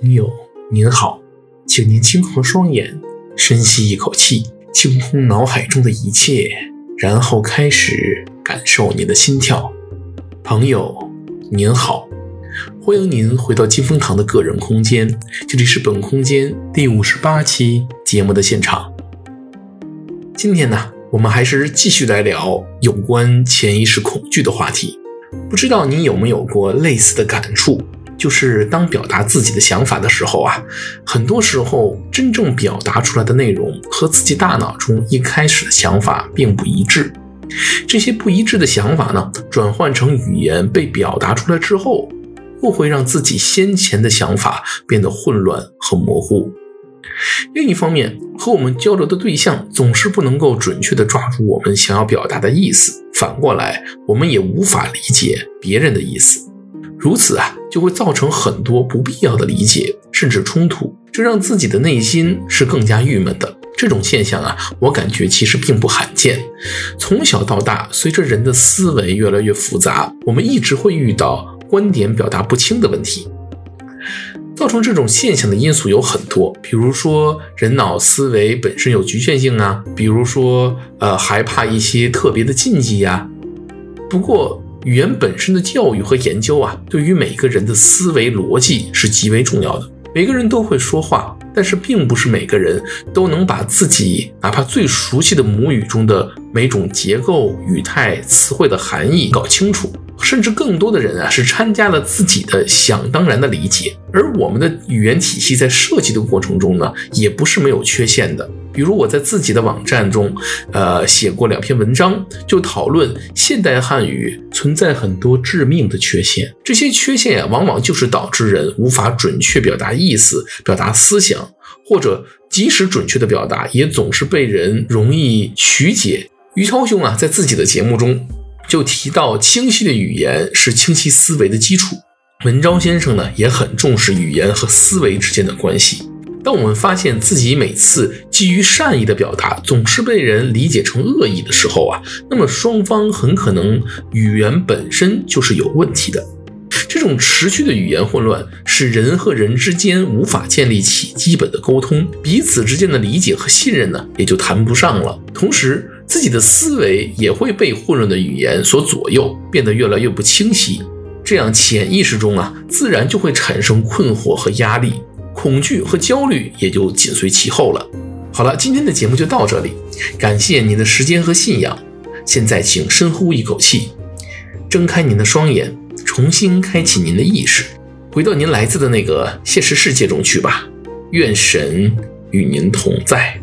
朋友您好，请您轻合双眼，深吸一口气，清空脑海中的一切，然后开始感受您的心跳。朋友您好，欢迎您回到金风堂的个人空间，这里是本空间第五十八期节目的现场。今天呢，我们还是继续来聊有关潜意识恐惧的话题。不知道你有没有过类似的感触？就是当表达自己的想法的时候啊，很多时候真正表达出来的内容和自己大脑中一开始的想法并不一致。这些不一致的想法呢，转换成语言被表达出来之后，又会让自己先前的想法变得混乱和模糊。另一方面，和我们交流的对象总是不能够准确地抓住我们想要表达的意思，反过来，我们也无法理解别人的意思。如此啊，就会造成很多不必要的理解，甚至冲突，这让自己的内心是更加郁闷的。这种现象啊，我感觉其实并不罕见。从小到大，随着人的思维越来越复杂，我们一直会遇到观点表达不清的问题。造成这种现象的因素有很多，比如说人脑思维本身有局限性啊，比如说呃害怕一些特别的禁忌呀。不过，语言本身的教育和研究啊，对于每个人的思维逻辑是极为重要的。每个人都会说话，但是并不是每个人都能把自己哪怕最熟悉的母语中的每种结构、语态、词汇的含义搞清楚。甚至更多的人啊，是掺加了自己的想当然的理解。而我们的语言体系在设计的过程中呢，也不是没有缺陷的。比如我在自己的网站中，呃，写过两篇文章，就讨论现代汉语存在很多致命的缺陷。这些缺陷呀，往往就是导致人无法准确表达意思、表达思想，或者即使准确的表达，也总是被人容易曲解。于超兄啊，在自己的节目中就提到，清晰的语言是清晰思维的基础。文昭先生呢，也很重视语言和思维之间的关系。当我们发现自己每次基于善意的表达总是被人理解成恶意的时候啊，那么双方很可能语言本身就是有问题的。这种持续的语言混乱，使人和人之间无法建立起基本的沟通，彼此之间的理解和信任呢，也就谈不上了。同时，自己的思维也会被混乱的语言所左右，变得越来越不清晰。这样潜意识中啊，自然就会产生困惑和压力，恐惧和焦虑也就紧随其后了。好了，今天的节目就到这里，感谢您的时间和信仰。现在请深呼一口气，睁开您的双眼，重新开启您的意识，回到您来自的那个现实世界中去吧。愿神与您同在。